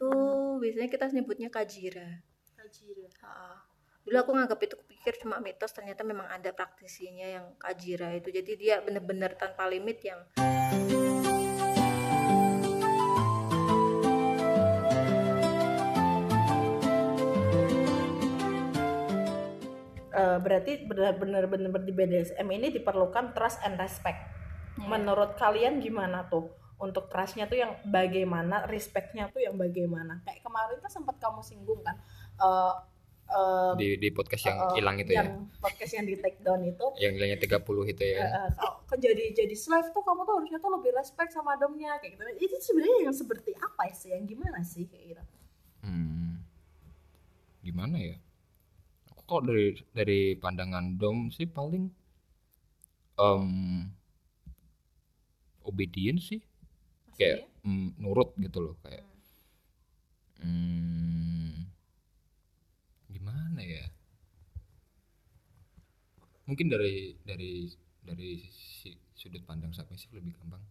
itu biasanya kita nyebutnya kajira. Kajira. Ha. Dulu aku nganggap itu pikir cuma mitos, ternyata memang ada praktisinya yang kajira itu. Jadi dia benar-benar tanpa limit yang Eh, berarti benar-benar benar di BDSM ini diperlukan trust and respect. Iya. Menurut kalian gimana tuh? Untuk trustnya tuh yang bagaimana, respectnya tuh yang bagaimana? Kayak kemarin tuh sempat kamu singgung kan, eh, eh, di di podcast yang eh, hilang itu yang ya podcast yang di take down itu, yang nilainya 30 itu ya kalau ke jadi jadi slave tuh kamu tuh harusnya tuh lebih respect sama domnya kayak gitu. Itu sebenarnya yang seperti apa sih? Yang gimana sih kayak gitu? Hmm. Gimana ya? Aku kalau dari dari pandangan dom sih paling em obedient sih, kayak mm, nurut gitu loh kayak. Hmm, gimana ya? Mungkin dari dari dari si- sudut pandang submissive lebih gampang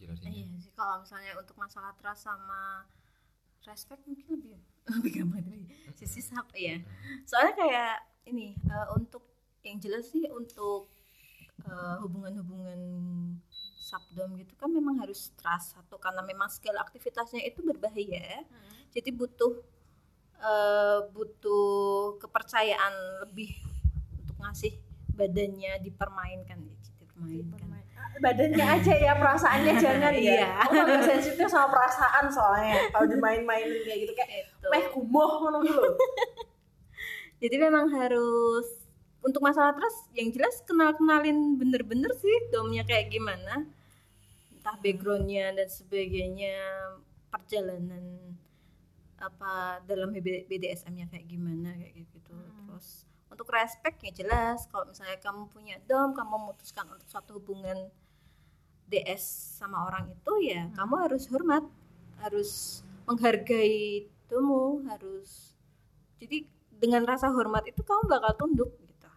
jelasinnya. Iya sih kalau misalnya untuk masalah trust sama respect mungkin lebih lebih gampang dari sisi sub ya. Soalnya kayak ini eh, untuk yang jelas sih untuk eh, hubungan-hubungan subdom gitu kan memang harus trust satu karena memang skill aktivitasnya itu berbahaya. Jadi butuh eh, butuh kepercayaan lebih untuk ngasih badannya dipermainkan dipermainkan. Ah, badannya aja ya perasaannya jangan ya Iya. aku agak sensitif sama perasaan soalnya kalau dimain-mainin kayak gitu kayak Itu. meh kumuh ngono gitu loh. jadi memang harus untuk masalah trust yang jelas kenal kenalin bener-bener sih domnya kayak gimana entah backgroundnya dan sebagainya perjalanan apa dalam BDSM-nya kayak gimana kayak gitu terus untuk respect ya jelas kalau misalnya kamu punya dom kamu memutuskan untuk suatu hubungan DS sama orang itu ya kamu harus hormat harus menghargai domu harus jadi dengan rasa hormat itu kamu bakal tunduk gitu.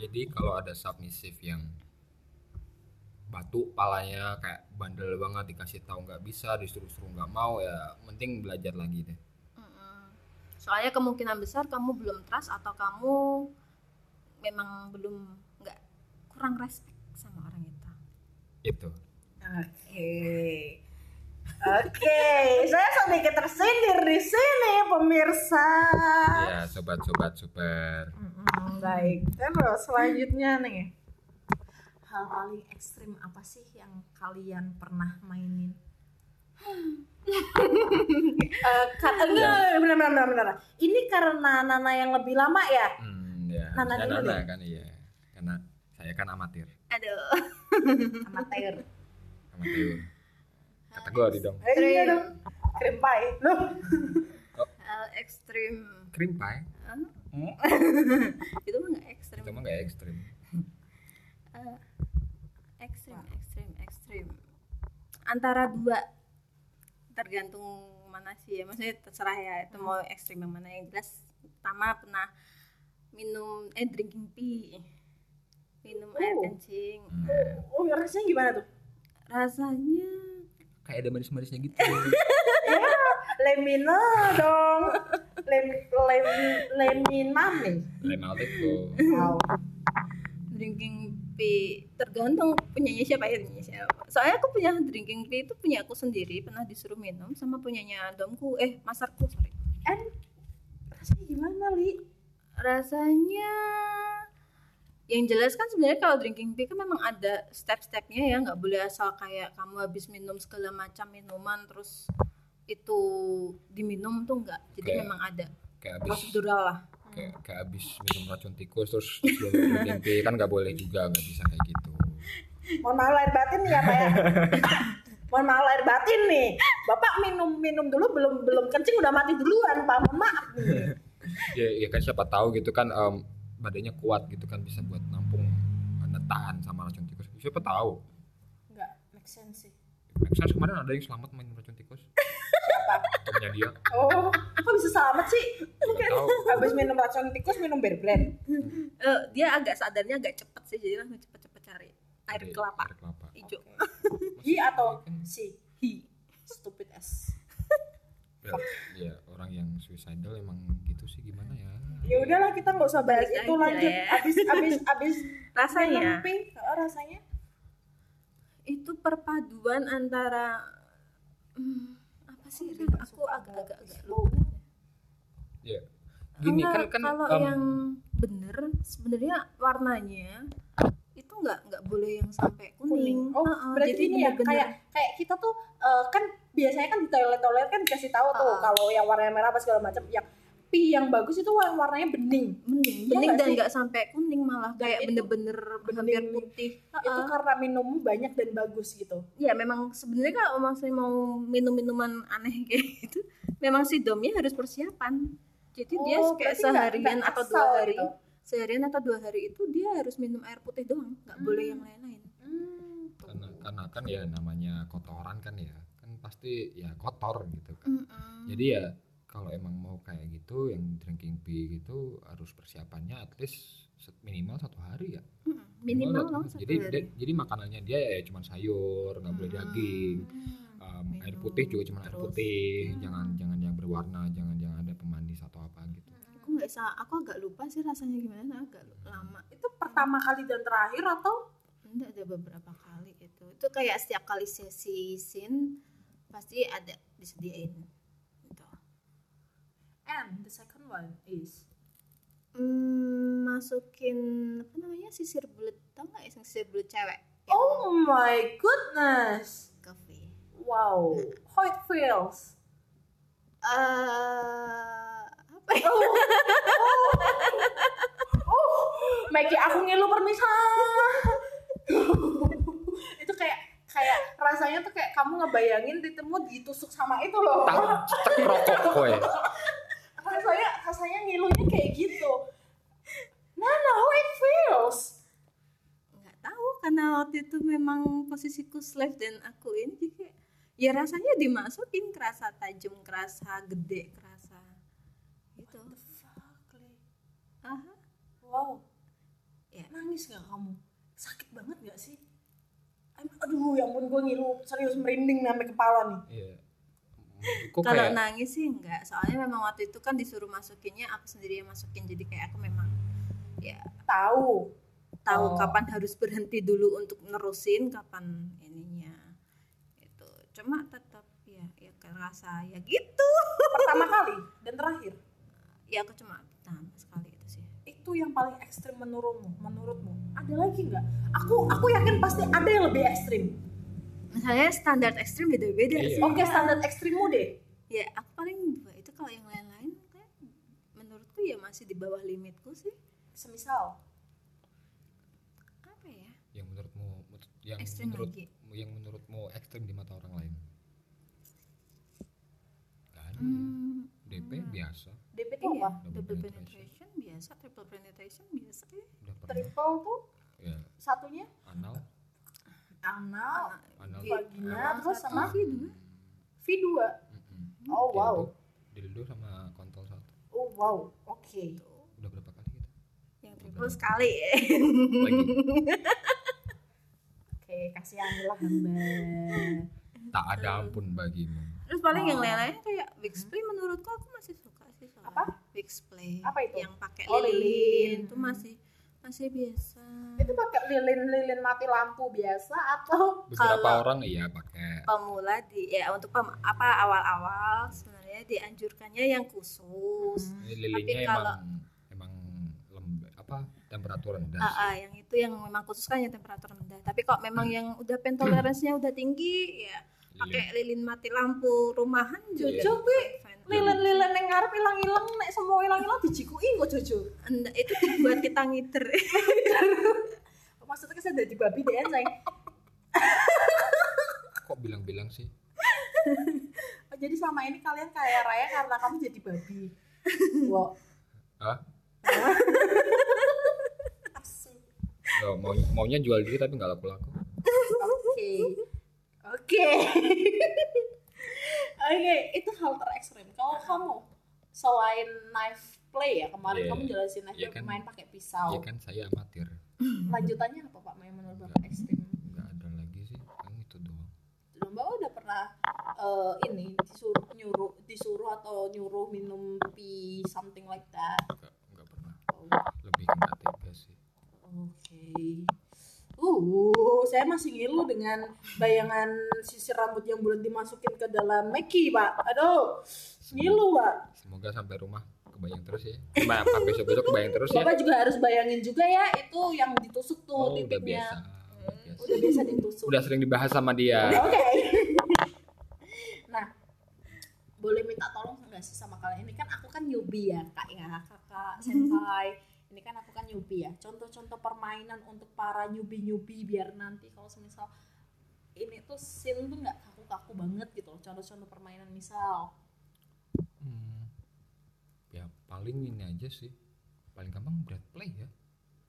Jadi kalau ada submissive yang batu palanya kayak bandel banget dikasih tahu nggak bisa disuruh-suruh nggak mau ya penting belajar lagi deh soalnya kemungkinan besar kamu belum trust atau kamu memang belum nggak kurang respect sama orang itu itu Oke. Oke, saya sedikit tersindir di sini pemirsa. ya sobat-sobat super Mm-mm, baik. Terus selanjutnya nih. Hal paling ekstrim apa sih yang kalian pernah mainin? Eh, ka- enggak, benar, benar, benar, benar. Ini karena Nana yang lebih lama ya. hmm, ya Nana dulu nana deh. kan iya karena saya kan amatir aduh Amatir. amatir kategori dong Eh, iya dong. Krim pie. Loh. hal ekstrim krim pie Hah? Hmm, itu mah nggak ekstrim itu mah gak ekstrim Eh, ekstrim ekstrim ekstrim antara dua tergantung mana sih ya maksudnya terserah ya itu mau ekstrim yang mana yang jelas pertama pernah minum eh drinking tea minum air Oh. kencing Hmm, Oh, rasanya gimana tuh? rasanya kayak ada manis-manisnya gitu Ya, lemina dong. Lem lem lemina nih. lemalteko Wow. drinking tea tergantung punyanya siapa ya punyanya siapa. Soalnya aku punya drinking tea itu punya aku sendiri pernah disuruh minum sama punyanya domku eh masarku sorry. And rasanya gimana, Li? rasanya yang jelas kan sebenarnya kalau drinking tea kan memang ada step-stepnya ya nggak boleh asal kayak kamu habis minum segala macam minuman terus itu diminum tuh enggak jadi Kayak- memang ada kayak prosedural lah kayak kayak abis minum racun tikus terus sebelum mimpi kan nggak boleh juga nggak bisa kayak gitu Mohon maaf lahir batin nih ya, Pak ya. Mohon maaf lahir batin nih. Bapak minum minum dulu belum belum kencing udah mati duluan, Pak. Mohon maaf nih. ya, ya kan siapa tahu gitu kan em, badannya kuat gitu kan bisa buat nampung netahan sama racun tikus siapa tahu Enggak make sense sih. Texas kemarin ada yang selamat main temennya dia Oh, kok bisa selamat sih? tahu Habis minum racun tikus minum bear blend. Eh, dia agak sadarnya agak cepet sih jadi langsung cepet-cepet cari air Dari kelapa air kelapa hijau Hi atau si? hi Stupid ass. ya orang yang suicidal emang gitu sih gimana ya Ya udahlah kita nggak usah bahas itu lanjut. ya. Abis abis abis rasanya pink, oh, rasanya itu perpaduan antara hmm, sih aku agak-agak agak lupa ya gini Enggak, kan kan kalau em, yang bener sebenarnya warnanya itu nggak nggak boleh yang sampai kuning, kuning. Oh, Heeh, berarti jadi ini ya kayak kayak kita tuh eh, kan biasanya kan di toilet-toilet kan dikasih tahu tuh Ah. kalau yang warnanya merah apa segala macam. Yang pi yang bagus itu warna warnanya bening. bening Iya bening nggak dan nggak sampai kuning malah kayak itu bener-bener hampir putih Itu Heeh. karena minummu banyak dan bagus gitu. ya memang sebenarnya kalau maksudnya mau minum minuman aneh kayak gitu memang si domnya harus persiapan jadi dia Oh, kayak berarti nggak- seharian atau dua hari gitu. seharian atau dua hari itu dia harus minum air putih doang nggak boleh yang lain-lain Hmm. karena karena kan ya namanya kotoran kan ya kan pasti ya kotor gitu kan Mm-mm. jadi ya kalau emang mau kayak gitu yang drinking tea gitu harus persiapannya at least set- minimal satu hari ya Mm-mm. minimal satu loh jadi hari. dia- jadi makanannya dia ya cuma sayur nggak boleh Hmm. daging Um, air putih juga cuma air putih jangan jangan yang berwarna jangan jangan ada pemanis atau apa gitu aku nggak bisa aku agak lupa sih rasanya gimana agak lama Itu pertama kali dan terakhir atau enggak ada beberapa kali itu itu kayak setiap kali sesi sin pasti ada disediain. And the second one is Hmm, masukin apa namanya sisir bulat tau nggak ya sisir bulat cewek yang Oh my goodness. coffee Wow. How it feels? eh apa ya Oh, Maggie aku ngilu permisa. itu kayak kayak rasanya tuh kayak kamu ngebayangin ditemu ditusuk sama itu loh. tak cetek rokok kowe rasanya rasanya ngilunya kayak gitu. Nana, how it feels? nggak tahu karena waktu itu memang posisiku slave dan aku ini jadi kayak ya rasanya dimasukin kerasa tajam kerasa gede kerasa gitu Aha. Wow. Ya. Nangis gak kamu? Sakit banget gak sih? Aduh, ya ampun gue ngilu serius merinding sampai kepala nih. Iya. Kalau kayak nangis sih enggak, soalnya memang waktu itu kan disuruh masukinnya aku sendiri yang masukin jadi kayak aku memang ya Tahu. tahu Oh. kapan harus berhenti dulu untuk nerusin, kapan ininya. Itu. Cuma tetap ya ya kerasa ya gitu. Pertama kali dan terakhir. Ya aku cuma pertama sekali itu sih. Itu yang paling ekstrim menurutmu? Menurutmu? Ada lagi nggak? Aku aku yakin pasti ada yang lebih ekstrim. Misalnya standar ekstrim beda-beda Iya. sih. Oke, standar ekstrimmu deh. Ya aku paling dua itu kalau yang lain-lain kayak menurutku ya masih di bawah limitku sih. Semisal Apa ya? yang menurutmu yang Ekstrim menurut lagi. yang menurutmu ekstrim di mata orang lain ya. Hmm, DP biasa DP itu iya, apa? Double double penetration. penetration biasa, triple penetration biasa ya. Triple tuh ya satunya anal anal, anal vagina, Ah, terus satu sama sih dua. V2. Mm-mm. Oh wow. dildo, dildo sama kontol satu Oh wow. Oke. udah berapa kali gitu Yang triple sekali lagi Oke, kasihanilah hamba. tak ada ampun bagimu Terus paling yang Oh. lain-lain kayak Wix Play menurutku aku masih suka sih soalnya. Apa? Wix Play. Apa itu? Yang pakai Oh, lilin. lilin. Itu masih masih biasa. Itu pakai lilin-lilin mati lampu biasa atau beberapa Kalau- orang iya pakai Pemula di ya untuk pem, apa awal-awal sebenarnya dianjurkannya yang khusus. ini lilinnya Tapi kalau- emang emang lembe apa temperatur rendah Ah, ah, yang itu yang memang khusus kan yang temperatur rendah. Tapi kalau memang yang udah pentoleransinya udah tinggi ya pakai lilin mati lampu rumahan juga. Jojo kuwi lilin-lilin yang ngarep ilang-ilang nek semua ilang-ilang dijikuki kok Jojo. Enggak, itu dibuat kita ngiter. Maksudnya saya jadi babi deh sayang. kok bilang-bilang sih Oh, jadi selama ini kalian kaya raya karena kamu jadi babi. Wow. Hah? Nggak, mau maunya jual diri tapi nggak laku-laku Oke. Oke. Oke, itu hal terekstrim. Kalau kamu selain knife play ya kemarin Iya. kamu jelasin knife Iya play kan. main pakai pisau. ya kan saya amatir Lanjutannya apa Pak main menurut Bapak ekstrim? nggak ada lagi sih kan itu doang Mbak udah pernah eh, ini disuruh nyuruh disuruh atau nyuruh minum pee something like that Enggak, enggak pernah. Oh, Lebih ke sih. oke uh saya masih ngilu dengan bayangan sisir rambut yang bulat dimasukin ke dalam meki pak aduh ngilu pak Semoga sampai rumah kebayang terus ya. Apa besok-besok kebayang terus ya. bapak juga harus bayangin juga ya itu yang ditusuk tuh Oh, titiknya biasa. Udah biasa. udah biasa ditusuk Udah sering dibahas sama dia. Oke. nah, boleh minta tolong nggak sih sama kalian? Ini kan aku kan newbie ya, kak ya, kakak, senpai. Ini kan aku kan newbie ya. Contoh-contoh permainan untuk para newbie-newbie biar nanti kalau semisal ini tuh scene tuh nggak kaku-kaku banget gitu loh. Contoh-contoh permainan misal. Hmm. Ya paling ini aja sih. Paling gampang bread play ya.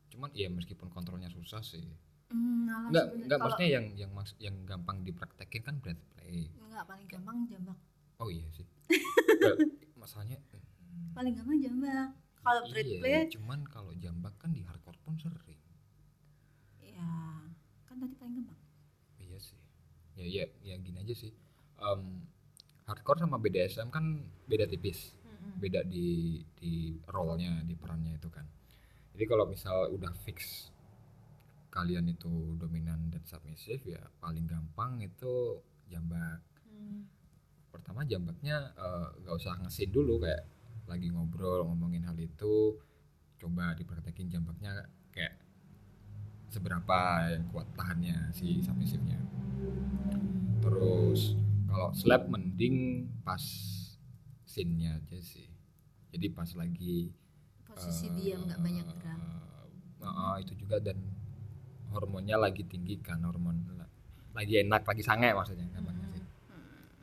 Cuman ya meskipun kontrolnya susah sih. Hmm, sebenarnya enggak kalau- maksudnya yang yang maks- yang gampang dipraktekin kan bread play. Enggak, paling gampang jambak. Oh iya sih. Enggak, masalahnya hmm, Paling gampang jambak. Kalau iya, play cuman kalau jambak kan di hardcore pun sering. ya kan tadi paling gampang. Iya sih. Ya ya ya gini aja sih. Em, hardcore sama BDSM kan beda tipis. Beda di di role-nya, di perannya itu kan. Jadi kalau misal udah fix kalian itu dominan dan submissive ya paling gampang itu jambak. Hmm. Pertama jambaknya eh, nggak usah ngesin dulu kayak lagi ngobrol ngomongin hal itu coba dipraktekin jambaknya kayak seberapa yang kuat tahannya si submissive-nya. Terus kalau slap mending pas scene-nya aja sih. Jadi pas lagi Posisi eh, diam nggak banyak gerak. eh, eh, itu juga dan hormonnya lagi tinggi kan hormon lagi enak lagi sange maksudnya gampangnya sih.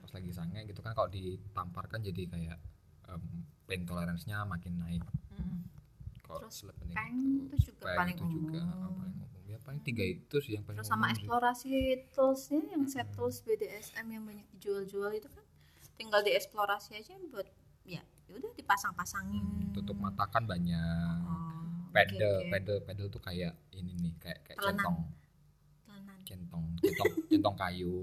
Pas lagi sange gitu kan kalau ditamparkan jadi kayak em, pain tolerance-nya makin naik. Kalau Terus slap mending peng itu. itu juga paling itu juga umum. ah, paling umum. Ya paling tiga itu sih yang paling Terus sama umum sih. eksplorasi toolsnya yang set tools BDSM yang banyak dijual-jual itu kan tinggal dieksplorasi aja buat ya udah dipasang-pasangin. Hmm, tutup mata kan banyak. Oh, pedal oke, oke. pedal pedal tuh kayak ini nih kayak kayak Telenan. centong Telanan. centong centong centong kayu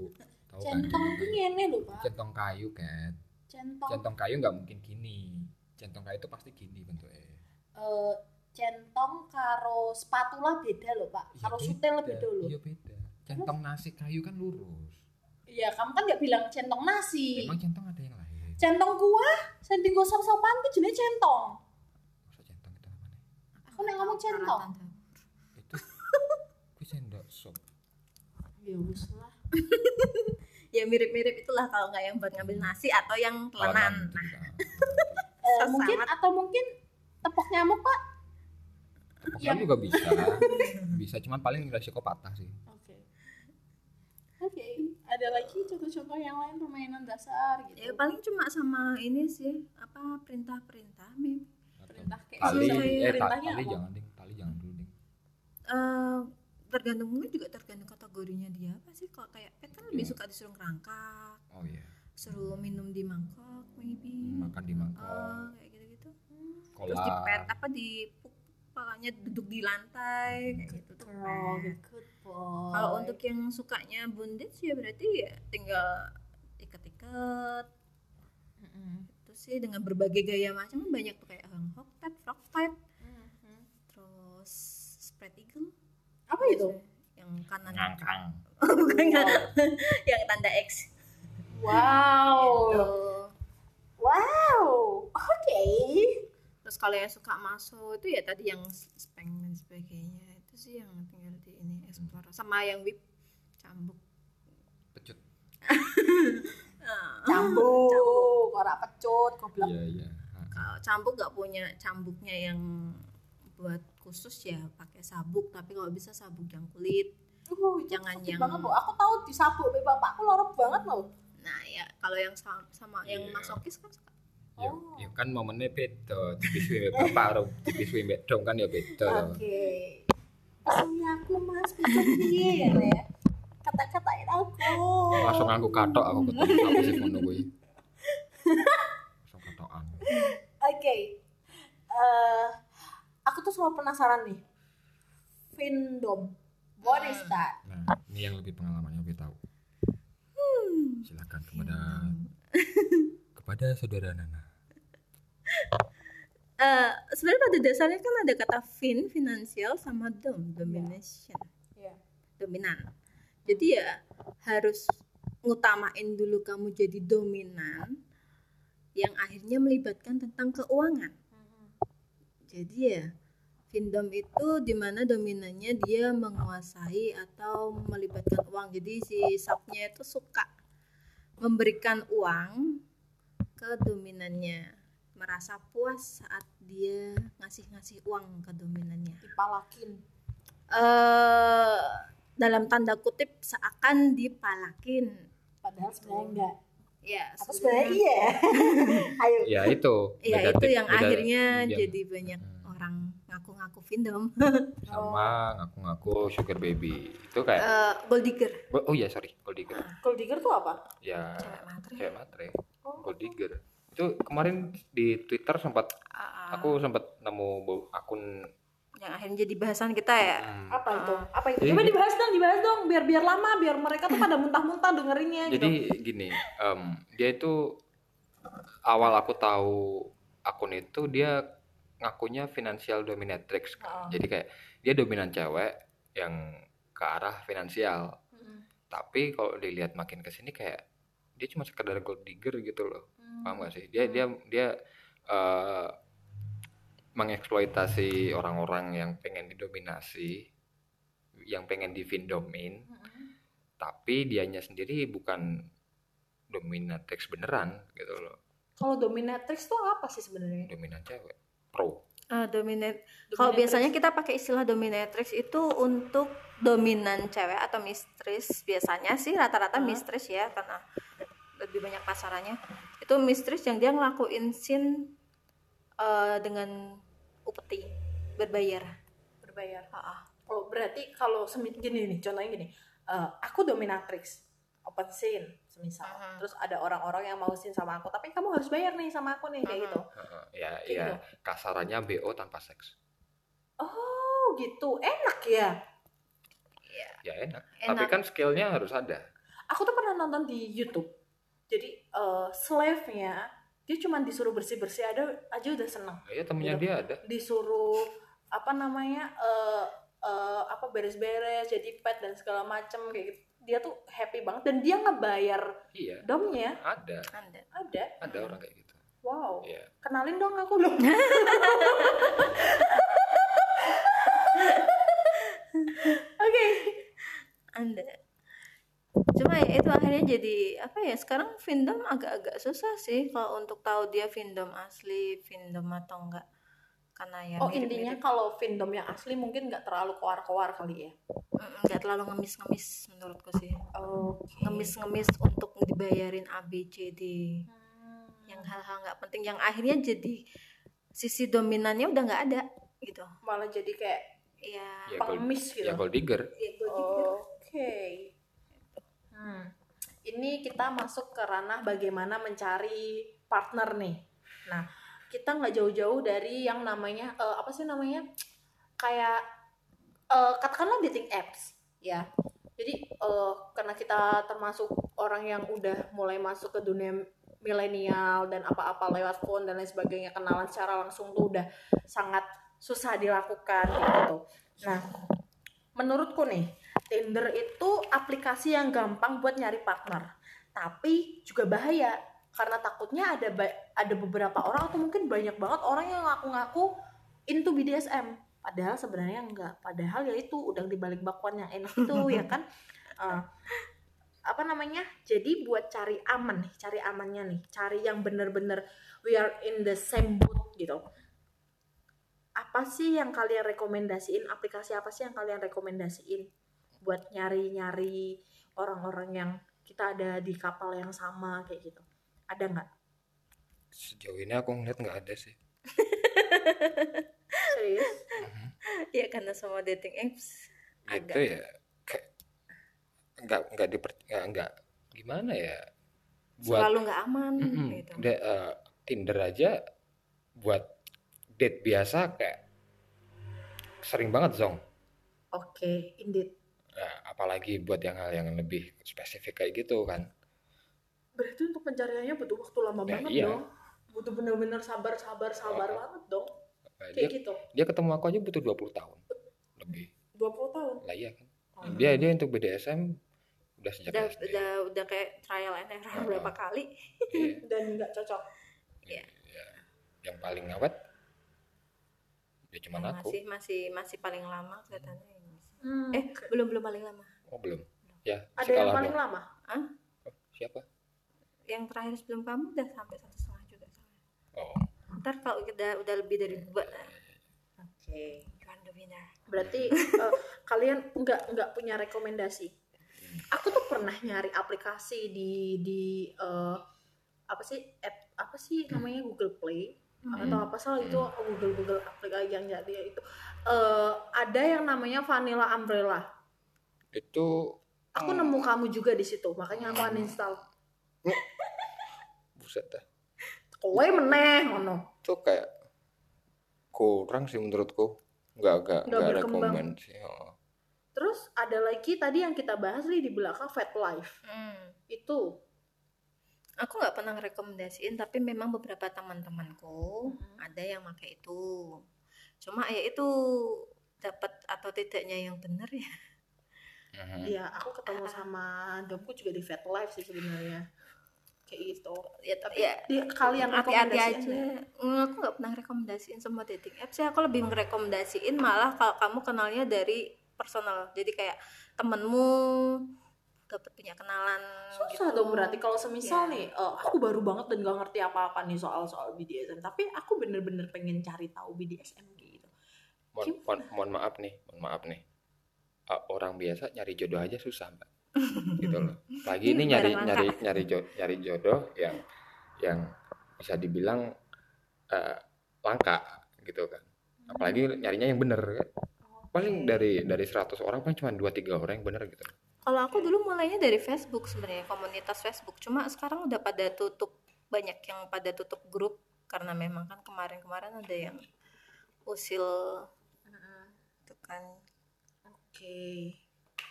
tahu kan Centong tuh ngene lho, Pak. centong kayu kan Centong centong kayu nggak mungkin gini centong kayu itu pasti gini bentuknya eh centong karo spatula beda loh, Pak. Iya, Karo sutel beda loh. iya beda centong nasi kayu kan lurus Iya, kamu kan nggak bilang centong nasi. emang centong ada yang lain Centong kuah, sing tinggo sop-sopan ku jenenge centong. masa centong itu apa nih Aku nek ngomong centong. Itu gue sendok sop Ya wis lah. Ya mirip-mirip itulah kalau nggak yang buat ngambil nasi atau yang telanan. itu Eh, Sesama. mungkin atau mungkin tepok nyamuk, Pak. Tepuk Yang- tangan juga bisa bisa cuman paling resiko patah sih Oke. Oke, ada lagi contoh-contoh yang lain permainan dasar Ya gitu. paling cuma sama ini sih apa perintah-perintah maybe. Perintah kayak tali Sesuai eh ta- perintahnya tali apa? jangan ding tali jangan dulu ding Eh, tergantung mungkin juga tergantung kategorinya dia apa sih kalau kayak pet kan lebih Iya. suka disuruh ngerangkak oh iya suruh minum di mangkok maybe makan di mangkok Eh, kayak gitu-gitu kolar terus di pet apa di palanya duduk di lantai kayak gitu tuh Girl, pet. good boy. kalau untuk yang sukanya bondage ya berarti ya tinggal iket-iket Mm-mm. itu sih dengan berbagai gaya macam banyak tuh kayak hang hog type frog type Mhm. terus spread eagle Apa itu? yang kanan ngangkang bukan nggak. yang tanda X Wow. Gitu. Wow. Oke. terus kalau yang suka masuk itu ya tadi yang spank dan sebagainya itu sih yang tinggal di ini explore sama yang whip cambuk pecut Ah, Cambuk, ora pecut, goblok. iya iya kalau cambuk nggak punya cambuknya yang buat khusus ya pakai sabuk tapi kalau bisa sabuk yang kulit Uh, Jangan yang- banget. Aku tahu disabuk be bapakku lorok banget loh. Nah ya kalau yang sama, sama yang Iya. masokis kan suka ya, Oh. ya kan momennya beda tipis wimbe bapak karo tipis wimbe dong kan ya beda Oke. Pesannya aku mas, piye ya Le? Kata-katain aku. langsung aku katok aku ketemu apa sih ngono kuwi langsung katokan Oke. Eh, aku tuh selalu penasaran nih. Fandom. What is that? nah ini yang lebih pengalamannya lebih tahu silakan kepada kepada kepada saudara Nana. Eh, sebenarnya pada dasarnya kan ada kata fin finansial sama dom domination. Iya. dominan. Jadi ya harus ngutamain dulu kamu jadi dominan yang akhirnya melibatkan tentang keuangan. Jadi ya Findom itu di mana dominannya dia menguasai atau melibatkan uang. Jadi si subnya itu suka memberikan uang ke dominannya merasa puas saat dia ngasih-ngasih uang ke dominannya Dipalakin. eh dalam tanda kutip seakan dipalakin Padahal sebenarnya enggak. ya Atau sebenarnya iya. Ayo. Ya itu. ya itu yang beda- akhirnya yang- jadi banyak Hmm. Ngaku-ngaku Findom. Sama ngaku-ngaku sugar baby. Itu kayak Eh, gold digger. Oh iya sorry gold digger. Gold digger tuh apa? ya cewek matre. cewek matre. Oh. gold digger. Itu kemarin di Twitter sempat Ah, aku sempat nemu akun yang akhirnya jadi bahasan kita ya? Hmm, Apa itu? Apa itu? Jadi- Coba dibahas dong, dibahas dong biar biar lama, biar mereka tuh pada muntah-muntah dengerinnya jadi gitu. gini em, dia itu awal aku tahu akun itu dia ngakunya financial dominatrix Heeh. jadi kayak dia dominan cewek yang ke arah finansial Mm-mm. tapi kalau dilihat makin ke sini kayak dia cuma sekedar gold digger gitu loh Hmm. paham gak sih dia dia dia eh, mengeksploitasi orang-orang yang pengen didominasi yang pengen divindomin Mm-mm. tapi dianya sendiri bukan dominatrix beneran gitu loh Kalau dominatrix tuh apa sih sebenarnya? dominan cewek pro Ah, dominate kalau biasanya kita pakai istilah dominatrix itu untuk dominan cewek atau mistress biasanya sih rata-rata Hah? mistress ya karena lebih banyak pasarannya itu mistress yang dia ngelakuin scene eh, dengan upeti berbayar berbayar. Ah, ah. Oh, berarti kalau semi- gini nih, contohnya gini. eh, aku dominatrix, open scene semisal. Mhm. Terus ada orang-orang yang mau scene sama aku, tapi kamu harus bayar nih sama aku nih kayak Mhm. gitu. Heeh, ya Kayak ya gitu. kasarannya bo tanpa seks Oh, gitu. Enak ya. ya enak, Enak. tapi kan skillnya harus ada Aku tuh pernah nonton di YouTube. Jadi eh, slave-nya dia cuma disuruh bersih-bersih ada aja udah seneng. ya temennya Gitu. dia ada Disuruh apa namanya eh eh, apa beres-beres, jadi pet dan segala macem kayak gitu. Dia tuh happy banget dan dia ngebayar iya domnya. ada Anda. Ada. ada orang kayak gitu Wow. ya Kenalin dong aku dong. Oke. Anda. Cuma ya itu akhirnya jadi apa ya sekarang Vindom agak-agak susah sih kalau untuk tahu dia Vindom asli, Vindom atau enggak. Karena ya Oh intinya kalau Vindom yang asli mungkin nggak terlalu koar-koar kali ya. Nggak terlalu ngemis-ngemis menurutku sih. Oke. Ngemis-ngemis untuk dibayarin A B C D Hmm. yang hal-hal nggak penting yang akhirnya jadi sisi dominannya udah nggak ada gitu. malah jadi kayak Iya. ya gold, pengemis gitu. ya gold digger Oke. Hmm. Ini kita masuk ke ranah bagaimana mencari partner nih. Nah, kita nggak jauh-jauh dari yang namanya eh, apa sih namanya? Kayak eh, katakanlah dating apps, ya. Jadi eh, karena kita termasuk orang yang udah mulai masuk ke dunia milenial dan apa-apa lewat phone dan lain sebagainya kenalan secara langsung tuh udah sangat susah dilakukan gitu. Nah, menurutku nih Tinder itu aplikasi yang gampang buat nyari partner, tapi juga bahaya karena takutnya ada ada beberapa orang atau mungkin banyak banget orang yang ngaku-ngaku into BDSM, padahal sebenarnya enggak. Padahal ya itu udah dibalik bakwan yang enak itu ya kan. Eh, apa namanya? Jadi buat cari aman nih, cari amannya nih, cari yang bener-bener we are in the same boat gitu apa sih yang kalian rekomendasiin aplikasi apa sih yang kalian rekomendasiin buat nyari-nyari orang-orang yang kita ada di kapal yang sama kayak gitu ada nggak? Sejauh ini aku ngeliat nggak ada sih. Serius? Ya karena semua dating apps itu agak ya kayak nggak nggak diper nggak gimana ya? Buat selalu nggak aman Mm-mm. gitu. Da- eh, Tinder aja buat date biasa kayak sering banget zong. Oke indeed. Nah, apalagi buat yang hal yang lebih spesifik kayak gitu kan berarti untuk pencariannya butuh waktu lama Ya, banget iya. dong. Butuh bener-bener sabar sabar sabar Oh. banget dong. Nah, kayak dia gitu. dia ketemu aku aja butuh 20 tahun lebih. 20 tahun? Lah iya kan. Oh. dia dia untuk BDSM udah sejak udah SD. udah udah kayak trial and error Ah. berapa kali. Iya, dan nggak cocok. Iya. iya. yang paling awet ya cuman Nah, aku. masih masih masih paling lama kelihatannya. Hmm, eh belum belum paling lama. Oh belum. Ya ada yang paling dong. lama Oh, siapa yang terakhir sebelum kamu udah sampai satu setengah juga soalnya. oh. Ntar kalau udah udah lebih dari dua. Nah, oke. You are the winner berarti eh, kalian nggak nggak punya rekomendasi? Aku tuh pernah nyari aplikasi di di eh, apa sih app apa sih namanya Google Play? Atau apa salah itu Google Google aplikasi yang jadi itu. Eh, ada yang namanya Vanilla Umbrella. Itu aku nemu kamu juga di situ makanya aku uninstall buset dah kowe meneh ngono itu kayak kurang sih menurutku nggak nggak Nggak nggak berkembang. rekomend sih oh. terus ada lagi tadi yang kita bahas nih di belakang Fat Life hmm. itu aku nggak pernah rekomendasiin tapi memang beberapa teman-temanku Mhm. ada yang pakai itu cuma ya itu dapat atau tidaknya yang benar ya Mhm. Iya, aku ketemu sama domku juga di Fat Life sih sebenarnya. Kayak gitu. ya tapi ya di kalian hati-hati rekomendasiin aja nggak? Mm, aku nggak pernah rekomendasiin semua dating apps ya aku lebih merekomendasiin malah kalau kamu kenalnya dari personal jadi kayak temenmu dapat punya kenalan Susah gitu. dong berarti kalau semisal Iya. nih, eh, aku baru banget dan gak ngerti apa-apa nih soal-soal BDSM. Tapi aku bener-bener pengen cari tahu BDSM gitu. mohon, mohon, mohon maaf nih mohon maaf nih Uh, orang biasa nyari jodoh aja susah mbak gitu loh. Lagi ini Ini nyari nyari nyari jodoh, nyari jodoh yang yang bisa dibilang uh, langka gitu kan. Apalagi nyarinya yang bener kan. Paling dari dari 100 orang paling cuma dua tiga orang yang bener gitu. Kalau aku dulu mulainya dari Facebook sebenarnya komunitas Facebook. Cuma sekarang udah pada tutup banyak yang pada tutup grup. Karena memang kan kemarin-kemarin ada yang usil. Itu kan. Oke.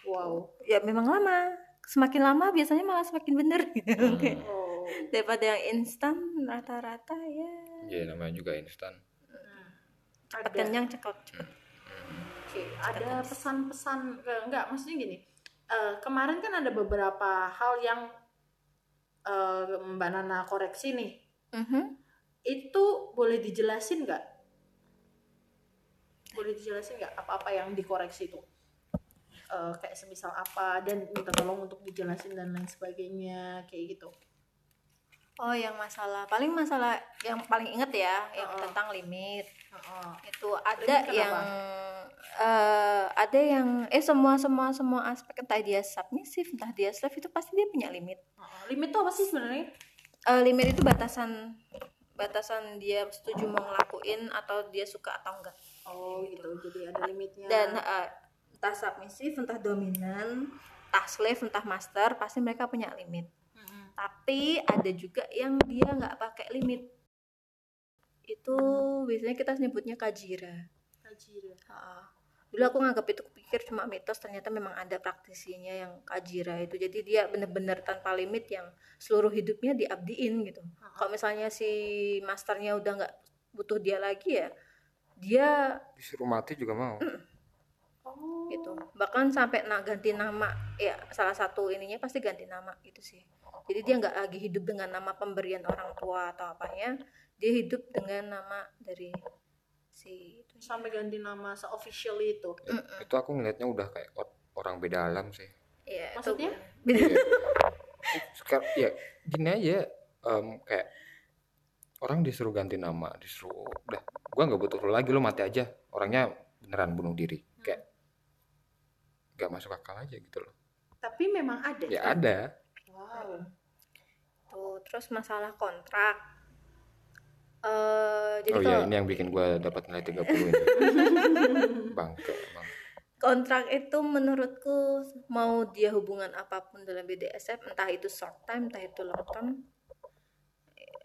Wow. Ya memang lama. Semakin lama biasanya malah semakin bener gitu. Hmm. Oh. Daripada yang instan rata-rata ya ya namanya juga instan cepet Ada. kenyang cepet cepet. Oke, ada pesan-pesan eh, enggak maksudnya gini. eh, kemarin kan ada beberapa hal yang eh, Mbak Nana koreksi nih. Mhm. Itu boleh dijelasin nggak? Boleh dijelasin nggak apa-apa yang dikoreksi itu? Eh, kayak semisal apa dan minta tolong untuk dijelasin dan lain sebagainya kayak gitu. Oh yang masalah paling masalah yang paling inget ya yang Oh. tentang limit Heeh. itu ada Limit yang eh, ada yang eh semua semua semua aspek entah dia submisif entah dia slave itu pasti dia punya limit Heeh. Limit itu apa sih sebenarnya? Eh, limit itu batasan batasan dia setuju mau ngelakuin atau dia suka atau enggak Oh gitu. Jadi ada limitnya. dan eh, entah submisif entah dominan entah slave entah master pasti mereka punya limit. Mm-mm. tapi ada juga yang dia nggak pakai limit. Itu biasanya kita nyebutnya kajira. Kajira. Heeh. dulu aku nganggap itu pikir cuma mitos ternyata memang ada praktisinya yang kajira itu. Jadi dia bener-bener tanpa limit yang seluruh hidupnya diabdiin gitu. Kalau misalnya si masternya udah nggak butuh dia lagi ya dia disuruh mati juga mau Oh. gitu bahkan sampai na ganti nama ya salah satu ininya pasti ganti nama gitu sih jadi dia nggak lagi hidup dengan nama pemberian orang tua atau apanya dia hidup dengan nama dari si itu Sampai ganti nama se-official itu. itu aku ngelihatnya udah kayak or- orang beda alam sih ya, itu Maksudnya? beda Iya. sekarang ya gini aja em, kayak orang disuruh ganti nama disuruh udah gua nggak butuh lu lagi lu mati aja orangnya beneran bunuh diri nggak masuk akal aja gitu loh Tapi memang ada. ya kan? ada Wow. tuh terus masalah kontrak eh jadi oh ya kalau ini yang bikin gua dapat nilai 30 ini bangke emang kontrak itu menurutku mau dia hubungan apa pun dalam BDSM entah itu short time entah itu long term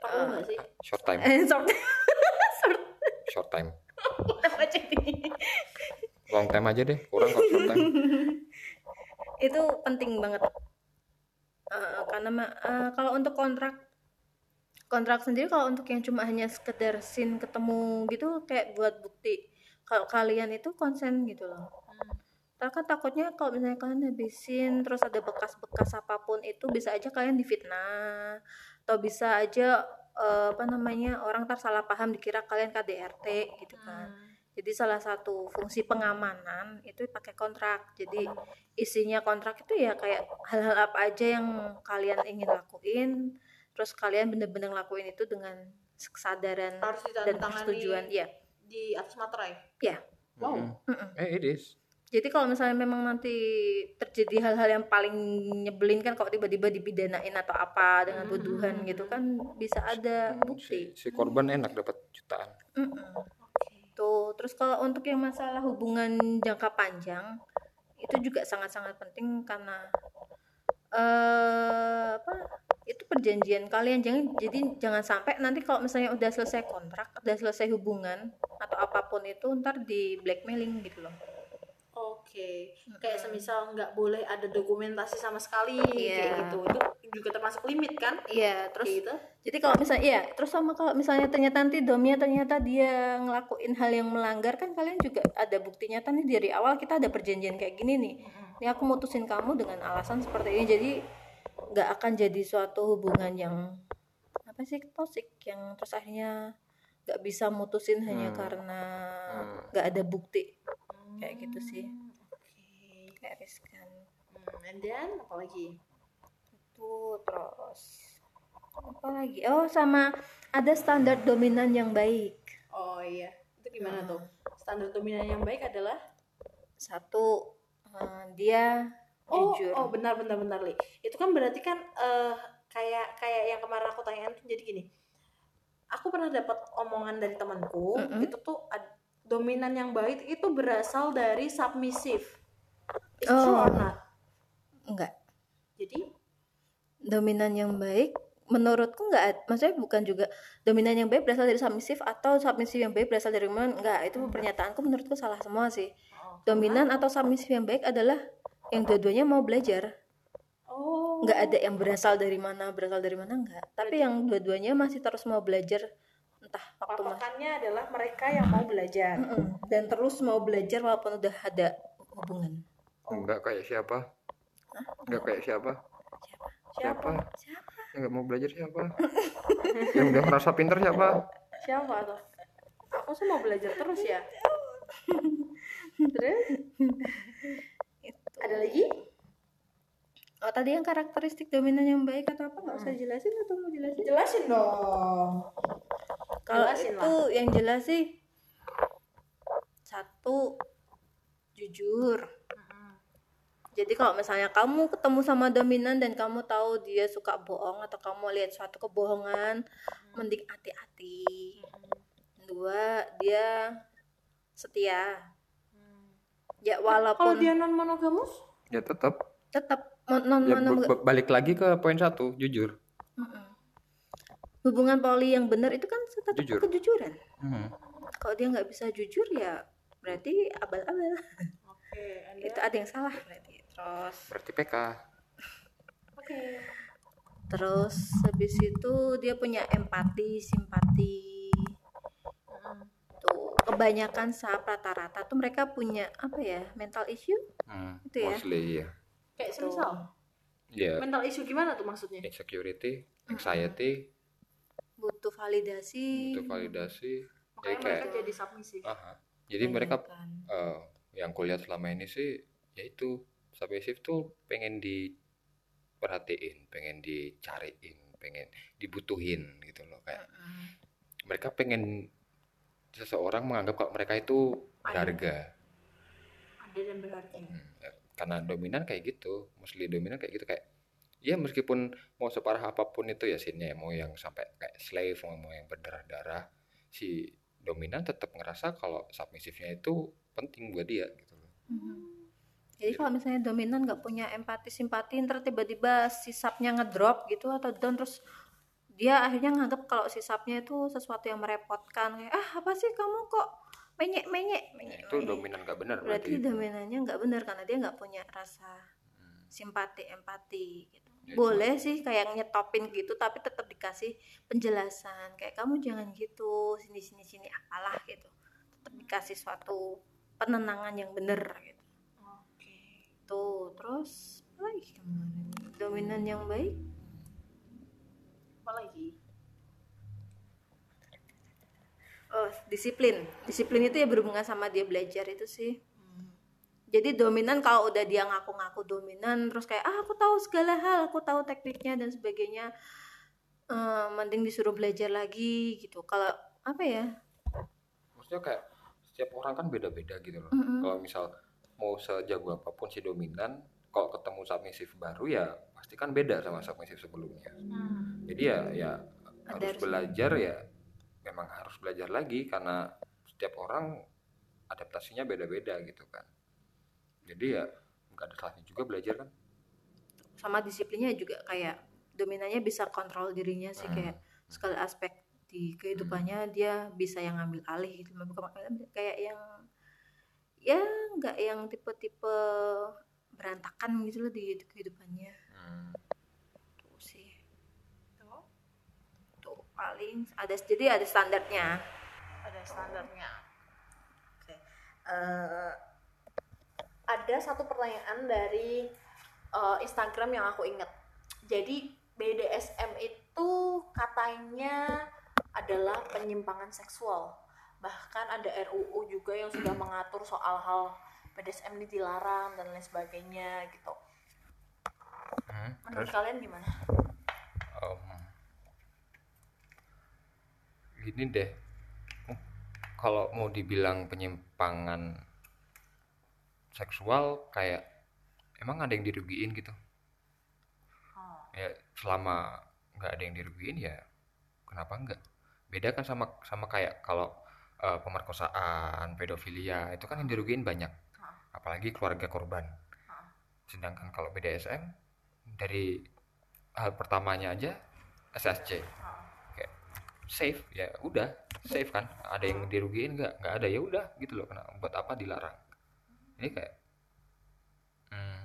Perlu nggak sih? short time eh short short time apa jadi long time aja deh kurang kalau short time. Itu penting banget. Kan nama eh, kalau untuk kontrak kontrak sendiri kalau untuk yang cuma hanya sekedar scene ketemu gitu kayak buat bukti kalau kalian itu konsen gitu loh. Karena kan takutnya kalau misalnya kalian habisin terus ada bekas-bekas apa pun itu bisa aja kalian difitnah atau bisa aja eh, apa namanya orang ntar salah paham dikira kalian KDRT gitu kan. Jadi salah satu fungsi pengamanan itu pakai kontrak. Jadi isinya kontrak itu ya kayak hal-hal apa aja yang kalian ingin lakuin, terus kalian bener-bener lakuin itu dengan kesadaran harus dan persetujuan. Ya, di atas materai ya. wow Mm-mm. Eh, it is. Jadi kalau misalnya memang nanti terjadi hal-hal yang paling nyebelin kan kalau tiba-tiba dipidanain atau apa dengan tuduhan gitu kan bisa ada Si, bukti. si korban enak dapat jutaan. Mm-mm. Tuh, terus kalau untuk yang masalah hubungan jangka panjang itu juga sangat-sangat penting karena eh apa itu perjanjian kalian. Jangan jadi jangan sampai nanti kalau misalnya udah selesai kontrak udah selesai hubungan atau apa pun itu ntar di blackmailing gitu loh Oke, kayak semisal nggak boleh ada dokumentasi sama sekali Iya. kayak gitu. Itu juga termasuk limit kan? iya terus Kayak gitu. Jadi kalau misalnya iya, terus sama kalau misalnya ternyata nanti domnya ternyata dia ngelakuin hal yang melanggar kan kalian juga ada bukti nyata nih dari awal kita ada perjanjian kayak gini nih. Ini aku mutusin kamu dengan alasan seperti ini. Jadi nggak akan jadi suatu hubungan yang apa sih toxic yang terus akhirnya nggak bisa mutusin hanya Hmm. karena Hmm. nggak ada bukti kayak gitu sih. Hmm. Kayak riskan. Hmm, and then apa lagi? Itu terus apa lagi? Oh sama ada standar dominan yang baik. Oh iya, itu gimana Hmm. tuh? Standar dominan yang baik adalah satu eh, dia Oh, jujur oh benar benar benar li. Itu kan berarti kan eh, kayak kayak yang kemarin aku tanyain tuh jadi gini. Aku pernah dapat omongan dari temanku, Mm-mm. itu tuh ad- dominan yang baik itu berasal dari submissive. Oh. not? enggak. Jadi? Dominan yang baik menurutku enggak maksudnya bukan juga dominan yang baik berasal dari submisif atau submisif yang baik berasal dari dominan enggak. Itu pernyataanku menurutku salah semua sih. Oh, dominan atau submisif yang baik adalah yang dua-duanya mau belajar. Oh. Enggak ada yang berasal dari mana berasal dari mana enggak. Tapi yang dua-duanya masih terus mau belajar entah waktu mas patokannya adalah mereka yang mau belajar. Mm-mm. dan terus mau belajar walaupun udah ada hubungan Enggak kayak siapa? Enggak kayak siapa? Siapa? siapa Yang nggak mau belajar siapa? yang udah merasa pinter siapa? Siapa tuh? Aku sih mau belajar terus ya. Terus itu ada lagi? Oh tadi yang karakteristik dominan yang baik atau apa nggak usah jelasin atau mau jelasin? Jelasin dong. Kalau itu yang jelas sih satu jujur. Jadi kalau misalnya kamu ketemu sama dominan dan kamu tahu dia suka bohong atau kamu lihat suatu kebohongan, mending hati-hati. Dua dia setia. Ya Kalau walaupun dia non monogamus? Ya tetap. tetap non Ya, mono- ba- ba- balik lagi ke poin satu, jujur. Mm-mm. hubungan poli yang benar itu kan tetap Jujur. kejujuran. Hmm. kalau dia nggak bisa jujur ya berarti abal-abal Oke, and itu ada yang salah berarti terus Berarti PK. Oke. terus habis itu dia punya empati simpati tuh kebanyakan saat rata-rata tuh mereka punya apa ya mental issue Hmm. Itu ya. Mostly ya. Kayak semisal Ya, mental issue gimana tuh maksudnya? insecurity, anxiety, butuh validasi butuh validasi. Makanya Ya, mereka kayak- jadi submissive. Aha. Jadi mereka Kebanyakan. eh, yang kulihat selama ini sih yaitu submissive tuh pengen diperhatiin, pengen dicariin, pengen dibutuhin gitu loh kayak Mm-mm. mereka pengen seseorang menganggap kalau mereka itu berharga. Ada dan berharga. Hmm, ya, Karena dominan kayak gitu, mostly dominan kayak gitu kayak ya meskipun mau separah apa pun itu ya sinnya mau yang sampai kayak slave mau, mau yang berdarah-darah si dominan tetap ngerasa kalau submisifnya itu penting buat dia gitu loh. Mhm. Jadi kalau misalnya dominan nggak punya empati simpati, ntar tiba-tiba sisapnya ngedrop gitu atau down terus dia akhirnya nganggap kalau sisapnya itu sesuatu yang merepotkan kayak ah apa sih kamu kok menyek menyek Ya, menyek itu dominan gak benar berarti berarti. dominannya nggak benar karena dia nggak punya rasa Hmm. simpati empati gitu Ya, boleh sih kayak nyetopin gitu tapi tetap dikasih penjelasan kayak kamu jangan gitu sini sini sini apalah gitu tetap dikasih suatu penenangan yang bener gitu. Tuh terus apa lagi kemarin? Dominan yang baik? Apa lagi? oh disiplin. Disiplin itu ya berhubungan sama dia belajar itu sih. Hmm. jadi dominan kalau udah dia ngaku-ngaku dominan terus kayak ah aku tahu segala hal aku tahu tekniknya dan sebagainya eh, mending disuruh belajar lagi gitu. Kalau apa ya? Maksudnya kayak setiap orang kan beda-beda gitu loh. Mm-mm. kalau misal mau sejago apa pun si dominan kalau ketemu submissive baru ya pasti kan beda sama submissive sebelumnya. Hmm. jadi ya ya Ada harus belajar ya memang harus belajar lagi karena setiap orang adaptasinya beda-beda gitu kan. Jadi ya nggak ada salahnya juga belajar kan. Sama disiplinnya juga kayak dominannya bisa kontrol dirinya sih Hmm. kayak segala aspek di kehidupannya dia bisa yang ngambil alih gitu. Kayak yang ya nggak yang tipe-tipe berantakan gitu loh di kehidupannya Hmm. tuh sih Tuh, tuh paling ada jadi ada standarnya ada standarnya. Oke. Eh, ada satu pertanyaan dari eh, Instagram yang aku inget. Jadi BDSM itu katanya adalah penyimpangan seksual. Bahkan ada RUU juga yang sudah mengatur soal hal BDSM ini dilarang dan lain sebagainya gitu. Hmm, Menurut terus? kalian gimana? Em, gini deh. Kalau mau dibilang penyimpangan seksual kayak emang ada yang dirugiin gitu. Oh, ya selama nggak ada yang dirugiin ya kenapa enggak beda kan sama sama kayak kalau eh, pemerkosaan pedofilia itu kan yang dirugiin banyak. Ah. apalagi keluarga korban. Ah. sedangkan kalau BDSM dari hal pertamanya aja SSC oh. kayak safe ya udah safe kan? Ada yang dirugiin nggak? Nggak ada ya udah gitu loh. Kenapa buat apa dilarang? Ini kayak hmm,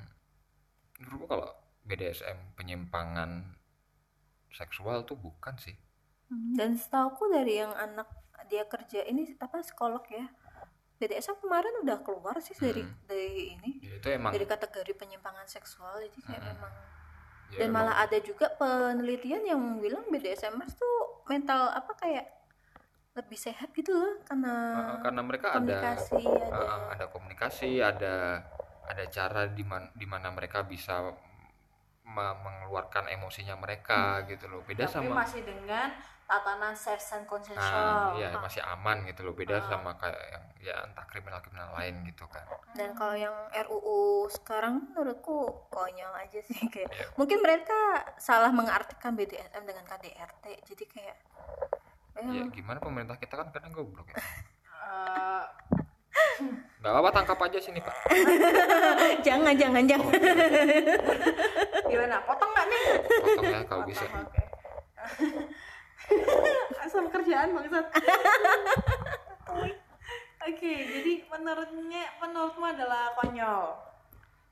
menurutku kalau BDSM penyimpangan seksual tuh bukan sih. Dan setauku dari yang anak dia kerja ini apa psikolog ya BDSM kemarin udah keluar sih dari Hmm. dari ini ya, itu emang dari kategori penyimpangan seksual jadi kayak Mm-mm. memang ya dan emang- malah ada juga penelitian yang bilang BDSMers tuh mental apa kayak lebih sehat gitu loh karena uh, karena mereka ada komunikasi ada uh, ada komunikasi ada ada cara di mana di mana mereka bisa me- mengeluarkan emosinya mereka gitu loh beda Tapi sama masih dengan tatanan safe and Nah, consensual. iya Ah. masih aman gitu loh. Beda Ah. sama kayak yang ya entah kriminal-kriminal lain gitu kan. dan kalau yang RUU sekarang menurutku konyol aja sih kayak Iya. mungkin mereka salah mengartikan BDSM dengan KDRT jadi kayak eh, Ya gimana pemerintah kita kan kadang goblok ya. Eh, Gak apa-apa tangkap aja sini pak. jangan jangan jangan gimana? Potong nggak nih? Potong ya kalau bisa. Potong, Oke. Asal kerjaan bangsat. Oke, jadi menurutnya menurutmu adalah konyol.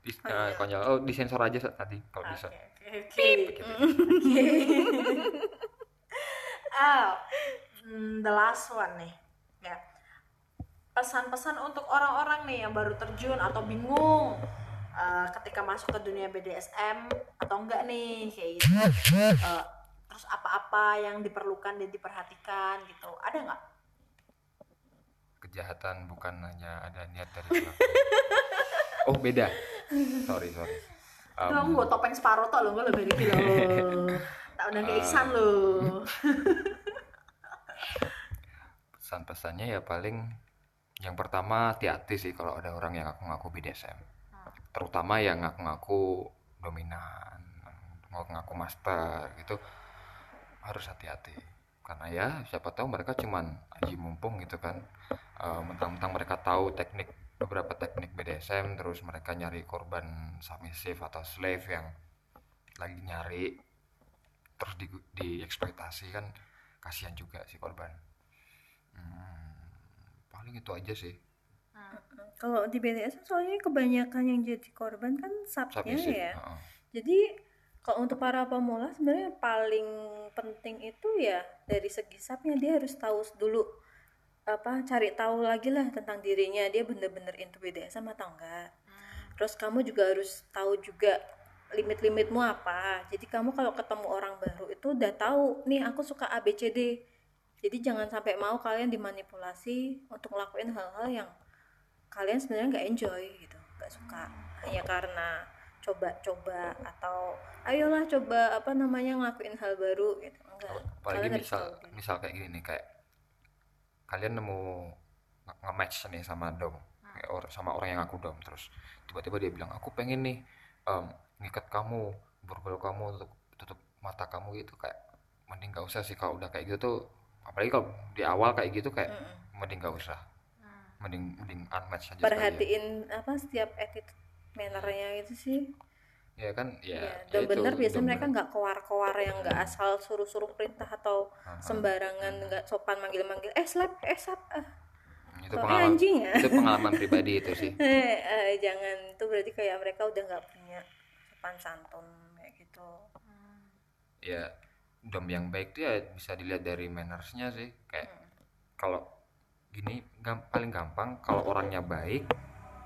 Di, eh, konyol. Oh disensor aja Sat, tadi kalau bisa. Oke, oke, oke. Ah, hmm, the last one nih. Ya. Pesan-pesan untuk orang-orang nih yang baru terjun atau bingung eh, ketika masuk ke dunia BDSM atau enggak nih kayak gitu. Eh, terus apa-apa yang diperlukan dan diperhatikan gitu. Ada nggak? Kejahatan bukan hanya ada niat dari pelaku. Oh beda. Sorry sorry. Um, Tuh, gue topeng separuh tuh lo, gue lebih gitu loh. Tak undang ke Iksan lo. pesan-pesannya ya paling yang pertama hati-hati sih kalau ada orang yang ngaku-ngaku BDSM terutama yang ngaku-ngaku dominan ngaku-ngaku master gitu harus hati-hati. Karena ya siapa tahu mereka cuman aji mumpung gitu kan. Eh, mentang-mentang mereka tahu teknik beberapa teknik BDSM terus mereka nyari korban submissive atau slave yang lagi nyari terus di, dieksploitasi kan kasihan juga si korban. Hmm, paling itu aja sih. Kalau di BDSM soalnya kebanyakan yang jadi korban kan subnya submissive ya. heeh. jadi kalau untuk para pemula sebenarnya paling penting itu ya dari segi sapnya dia harus tahu dulu apa cari tahu lagi lah tentang dirinya. Dia bener-bener into BDSM atau enggak. Terus kamu juga harus tahu juga limit-limitmu apa. Jadi kamu kalau ketemu orang baru itu udah tahu nih aku suka ABCD jadi jangan sampai mau kalian dimanipulasi untuk ngelakuin hal-hal yang kalian sebenarnya nggak enjoy gitu nggak suka. Hanya karena coba-coba atau ayolah coba apa namanya ngelakuin hal baru gitu. Enggak. Apalagi Kalian misal misal kayak gini nih kayak kalian nemu nge- nge-match nih sama dom kayak or- sama orang yang aku dom terus tiba-tiba dia bilang aku pengen nih em, ngikat kamu borgol kamu tutup tutup mata kamu gitu. Kayak mending gak usah sih kalau udah kayak gitu tuh apalagi kalau di awal kayak gitu kayak Mm-mm. mending gak usah. Mending mending unmatch aja sekalian. perhatiin apa setiap attitude mannernya itu sih. Ya kan ya, ya, ya dan bener biasanya mereka nggak keluar-keluar yang nggak asal suruh-suruh perintah atau Aha. sembarangan nggak sopan manggil-manggil eh slap eh slap ah. Itu oh, eh, anjing ya. itu pengalaman pribadi itu sih. Eh, eh, jangan itu berarti kayak mereka udah nggak punya sopan santun kayak gitu. Ya dom yang baik tuh ya bisa dilihat dari mannersnya sih. Kayak kalau gini gam- paling gampang kalau orangnya baik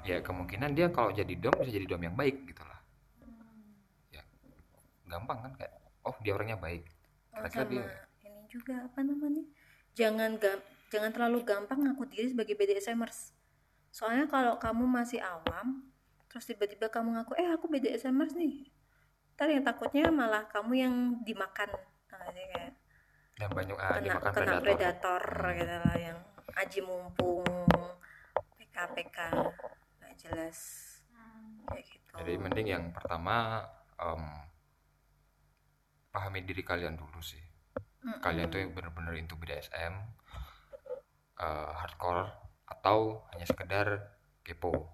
ya kemungkinan dia kalau jadi dom bisa jadi dom yang baik gitu lah. Ya gampang kan kayak oh dia orangnya baik. Oh, kira-kira dia ini juga apa namanya? Jangan gam jangan terlalu gampang ngaku diri sebagai BDSMers soalnya kalau kamu masih awam terus tiba-tiba kamu ngaku eh aku BDSMers nih. Ntar yang takutnya malah kamu yang dimakan. Nah, kayak dan banyak ah, kena, dimakan kena predator. predator gitu lah yang aji mumpung PK PK nggak jelas kayak gitu. Jadi mending yang pertama em, pahami diri kalian dulu sih. Mm-mm. kalian tuh yang bener-bener into BDSM eh, hardcore atau hanya sekedar kepo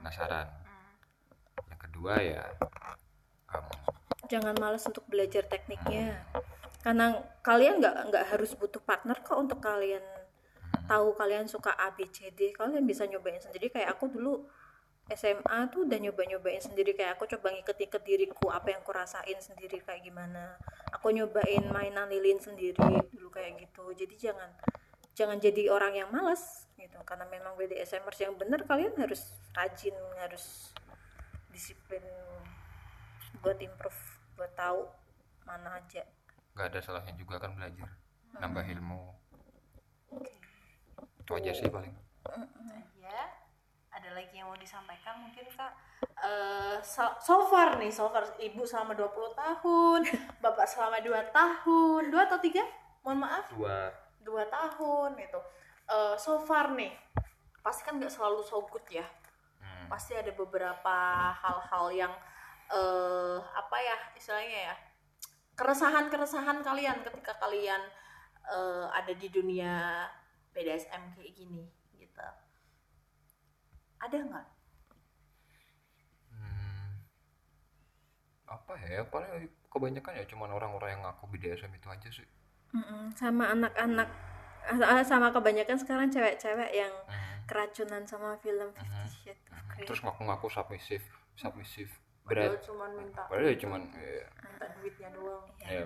penasaran. Yang kedua ya em, jangan malas untuk belajar tekniknya. Karena kalian nggak nggak harus butuh partner kok untuk kalian tahu kalian suka A B C D kalian bisa nyobain sendiri. Kayak aku dulu SMA tuh udah nyoba-nyobain sendiri. Kayak aku coba ngiket-ngiket diriku apa yang aku rasain sendiri kayak gimana. Aku nyobain mainan lilin sendiri dulu kayak gitu. Jadi jangan jangan jadi orang yang malas gitu. Karena memang BDSMers yang bener kalian harus rajin harus disiplin buat improve buat tahu mana aja. Nggak ada salahnya juga kan belajar nambah ilmu itu aja sih paling. Ya ada lagi yang mau disampaikan mungkin kak? Eh, so, so far nih so far ibu selama 20 tahun bapak selama 2 tahun 2 atau 3 mohon maaf. Dua. Dua tahun gitu. Eh, so far nih pasti kan nggak selalu so good ya. Hmm. pasti ada beberapa hal-hal yang eh apa ya istilahnya ya keresahan-keresahan kalian ketika kalian eh, ada di dunia BDSM kayak gini gitu. Ada nggak? Hmm, apa ya? Paling kebanyakan ya cuman orang-orang yang ngaku BDSM itu aja sih. Mm-mm, sama anak-anak ah, sama kebanyakan sekarang cewek-cewek yang Hmm, keracunan sama film Fifty Shades of hmm. Grey. Terus ngaku-ngaku submissive submissive. Padahal berat cuma minta padahal ya cuman ya, minta duitnya doang. Ya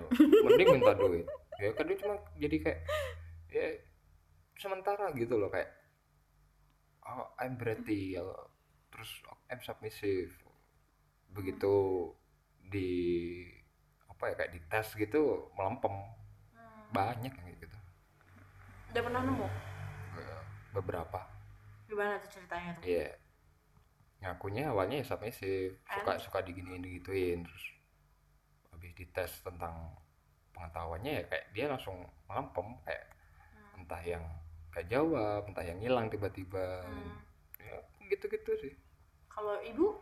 mending minta duit. Ya kan dia cuma jadi kayak ya sementara gitu loh kayak oh, I'm berarti ya terus I'm submissive begitu di apa ya kayak di tes gitu melempem. Banyak yang kayak gitu. Udah pernah nemu? Beberapa. Gimana tuh ceritanya tuh? Iya. Ngakunya awalnya ya submissive, suka suka diginiin digituin terus habis dites tentang pengetahuannya ya kayak dia langsung melempem kayak entah yang gak jawab, entah yang hilang tiba-tiba. Ya gitu-gitu sih. kalau ibu?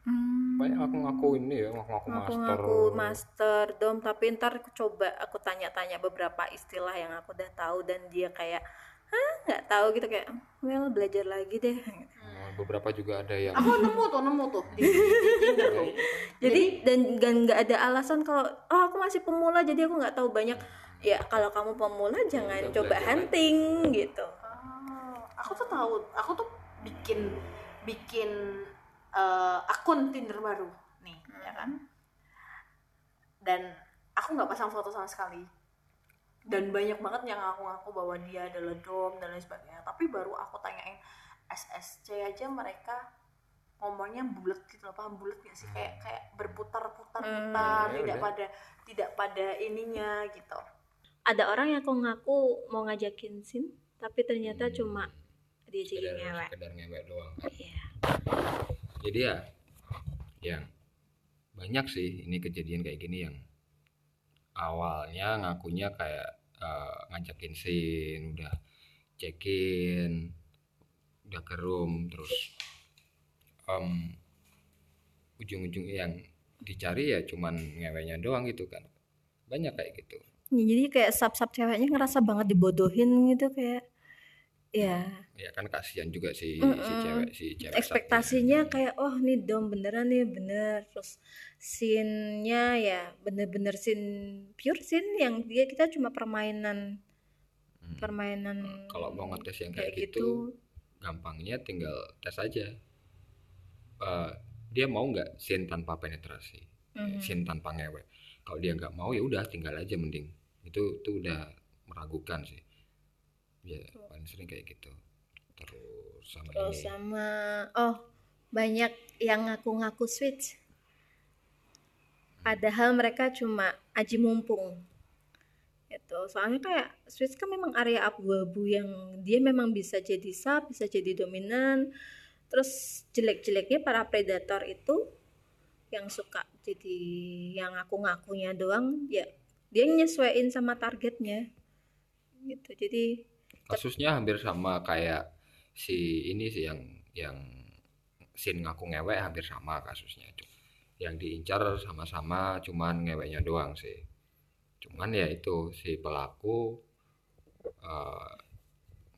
Hmm, Banyak aku ngaku ini ya, ngaku-ngaku aku master. ngaku master dom. Tapi ntar aku coba aku tanya-tanya beberapa istilah yang aku udah tahu dan dia kayak hah? Nggak tahu gitu kayak well belajar lagi deh. Nah, beberapa juga ada yang aku nemu tuh nemu tuh. Di, di, di jadi dan dan nggak ada alasan kalau oh aku masih pemula jadi aku nggak tahu banyak ya kalau kamu pemula jangan udah coba hunting gitu. Oh, aku tuh tahu, aku tuh bikin bikin eh, akun Tinder baru nih, ya kan? dan aku nggak pasang foto sama sekali. Dan banyak banget yang ngaku-ngaku bahwa dia adalah dom dan lain sebagainya. Tapi baru aku tanyain SSC aja mereka ngomongnya bulat gitu loh paham bulat gak sih? Kayak kayak berputar-putar Hmm, putar ya tidak udah. pada tidak pada ininya gitu ada orang yang aku ngaku mau ngajakin sin tapi ternyata Hmm. cuma dia jadi ngewek sekedar ngewek doang Iya. jadi ya yang banyak sih ini kejadian kayak gini yang awalnya ngakunya kayak eh, ngajakin sin udah check in udah ke room terus em, ujung-ujungnya yang dicari ya cuman ngeweknya doang gitu kan banyak kayak gitu jadi kayak sub-sub ceweknya ngerasa banget dibodohin gitu kayak ya. Ya kan kasihan juga si si Mm-mm. cewek si cewek ekspektasinya kayak oh nih dom beneran nih bener. Terus scene-nya ya bener-bener scene pure scene yang dia kita cuma permainan Hmm. permainan kalau mau ngetes yang kayak kayak, gitu, gitu, gampangnya tinggal tes aja. Eh, dia mau nggak sin tanpa penetrasi? Mhm. sin tanpa ngewek. Kalau dia nggak mau ya udah tinggal aja mending itu itu udah meragukan sih. Ya paling sering kayak gitu. Terus sama terus ini. sama oh banyak yang ngaku-ngaku switch. Padahal mereka cuma aji mumpung. Itu soalnya kayak switch kan memang area abu-abu yang dia memang bisa jadi sub bisa jadi dominan. Terus jelek-jeleknya para predator itu yang suka jadi yang ngaku-ngakunya doang ya dia nyesuaiin sama targetnya. Gitu. Jadi kasusnya hampir sama kayak si ini sih yang yang sin ngaku ngewek hampir sama kasusnya. Yang diincar sama-sama cuman ngeweknya doang sih. Cuman ya itu si pelaku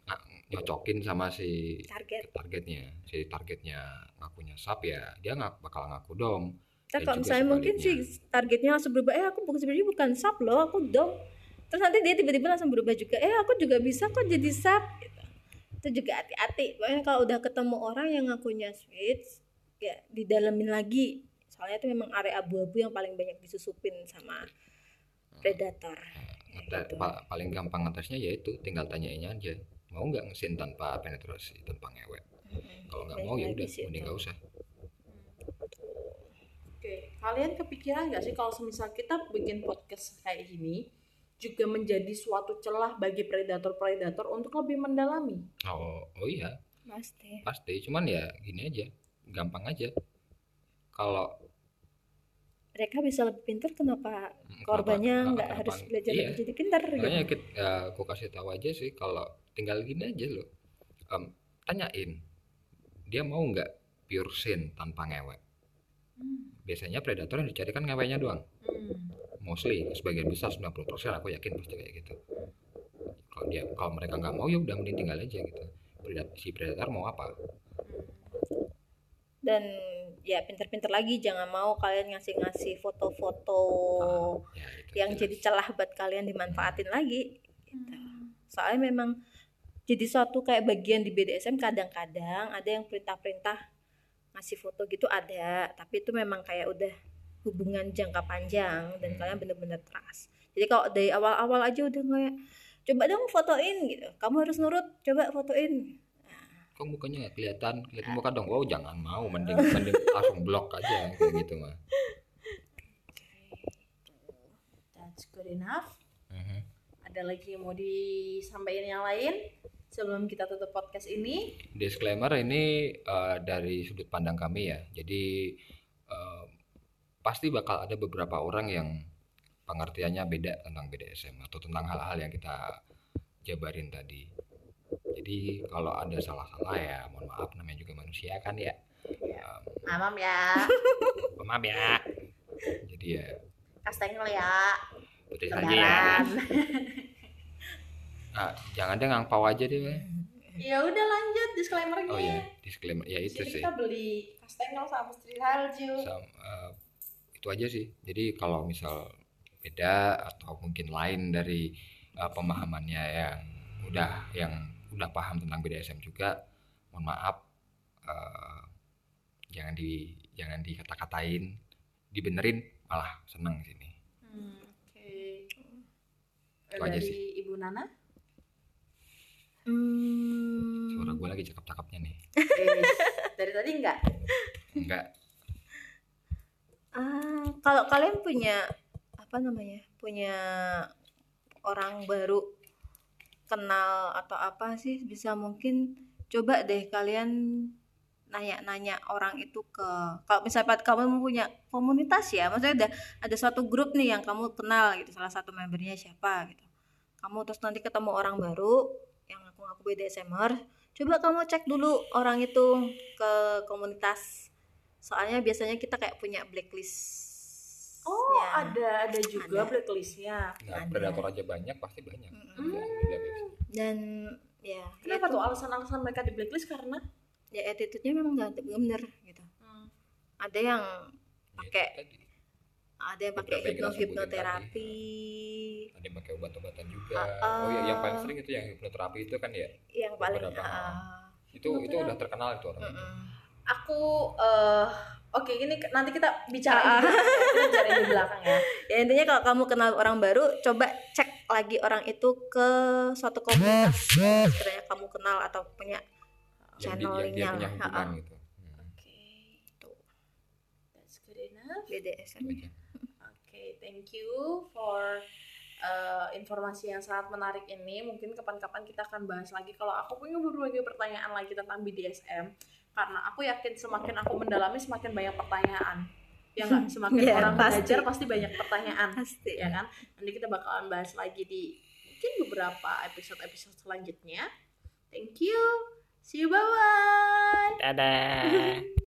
nga- nyocokin sama si target. targetnya. Si targetnya ngakunya sap ya dia nggak bakal ngaku dong Dan kalau misalnya mungkin sih targetnya langsung berubah, eh aku bukan sebenarnya bukan sub loh, aku dom. Terus nanti dia tiba-tiba langsung berubah juga, eh aku juga bisa kok jadi sub. Gitu. Itu juga hati-hati. Pokoknya kalau udah ketemu orang yang ngakunya switch, ya didalemin lagi. Soalnya itu memang area abu-abu yang paling banyak disusupin sama predator. Ngete- gitu. pa- paling gampang ngetesnya yaitu tinggal tanyain aja mau nggak ngesin tanpa penetrasi tanpa ngewek kalau nggak mau ya udah mending nggak usah kalian kepikiran nggak sih kalau semisal kita bikin podcast kayak gini juga menjadi suatu celah bagi predator-predator untuk lebih mendalami? oh oh iya Pasti. pasti cuman ya gini aja gampang aja kalau Mereka bisa lebih pintar, kenapa korbannya nggak harus belajar iya. lebih jadi pintar gitu? kita, ya, aku kasih tahu aja sih kalau tinggal gini aja loh Em, tanyain dia mau nggak pure sin tanpa ngewek biasanya predator yang dicari kan ngeweknya doang Hmm. mostly sebagian besar 90% aku yakin pasti kayak gitu kalau dia kalau mereka nggak mau ya udah mending tinggal aja gitu si predator mau apa dan ya pinter-pinter lagi jangan mau kalian ngasih-ngasih foto-foto ya itu yang jelas. jadi celah buat kalian dimanfaatin lagi gitu. soalnya memang jadi suatu kayak bagian di BDSM kadang-kadang ada yang perintah-perintah ngasih foto gitu ada tapi itu memang kayak udah hubungan jangka panjang dan kalian bener-bener trust. Jadi kalau dari awal-awal aja udah kayak coba dong fotoin gitu. Kamu harus nurut coba fotoin. Kok mukanya nggak kelihatan? Kelihatan muka dong. Wow jangan mau mending mending langsung blok aja kayak gitu mah That's good enough. Mhm. Ada lagi yang mau disampaikan yang lain sebelum kita tutup podcast ini? disclaimer ini eh, dari sudut pandang kami ya. Jadi eh, pasti bakal ada beberapa orang yang pengertiannya beda tentang BDSM atau tentang hal-hal yang kita jabarin tadi. Jadi kalau ada salah-salah ya mohon maaf namanya juga manusia kan ya. Em, Amam ya, maaf ya. Jadi ya. Kastengel ya, putih saja ya. Ah, jangan deh ngangpau aja deh ya udah lanjut disclaimernya. oh ya disclaimer ya itu sini sih kita beli kastengel sama street halju. Sam- eh, itu aja sih jadi kalau misal beda atau mungkin lain dari eh, pemahamannya yang udah yang udah paham tentang BDSM juga mohon maaf eh, jangan di jangan dikata-katain dibenerin malah seneng sini Itu aja dari sih. Ibu Nana. Hmm, Suara gue lagi cakep-cakepnya nih. Eh, dari tadi enggak? Enggak. ah, kalau kalian punya apa namanya? Punya orang baru kenal atau apa sih bisa mungkin coba deh kalian nanya-nanya orang itu ke kalau misalnya kamu punya komunitas ya maksudnya ada ada suatu grup nih yang kamu kenal gitu salah satu membernya siapa gitu kamu terus nanti ketemu orang baru yang ngaku-ngaku BDSMer coba kamu cek dulu orang itu ke komunitas soalnya biasanya kita kayak punya blacklist Oh, Ya. ada ada juga Ada. blacklistnya. Nah, Ada. predator aja banyak pasti banyak. Ya, beda. dan ya Kenapa itu, tuh alasan-alasan mereka di blacklist karena? ya attitude-nya memang nggak bener gitu Hmm. ada yang Ya, Pakai. Itu ada yang pakai yang hipno hipnoterapi Ada yang pakai obat-obatan juga. Ah, oh iya, yang paling sering itu yang hipnoterapi itu kan ya. yang paling Beberapa. ah, Itu itu udah terkenal itu orang. mm-mm. Aku eh oke gini nanti kita bicara Ah. kita bicara di belakang ya. ya intinya kalau kamu kenal orang baru coba cek lagi orang itu ke suatu komunitas sekiranya kamu kenal atau punya Yang di- yang dia Channelingnya punya lah, hubungan gitu. Hmm, Oke. That's good enough. BDSM itu thank you for uh, informasi yang sangat menarik ini. Mungkin kapan-kapan kita akan bahas lagi. Kalau aku punya berbagai pertanyaan lagi tentang BDSM, karena aku yakin semakin aku mendalami semakin banyak pertanyaan. Ya nggak, semakin Iya, orang pasti. belajar pasti banyak pertanyaan, pasti ya kan? Nanti kita bakalan bahas lagi di mungkin beberapa episode-episode selanjutnya. Thank you. See you bye bye. Dadah.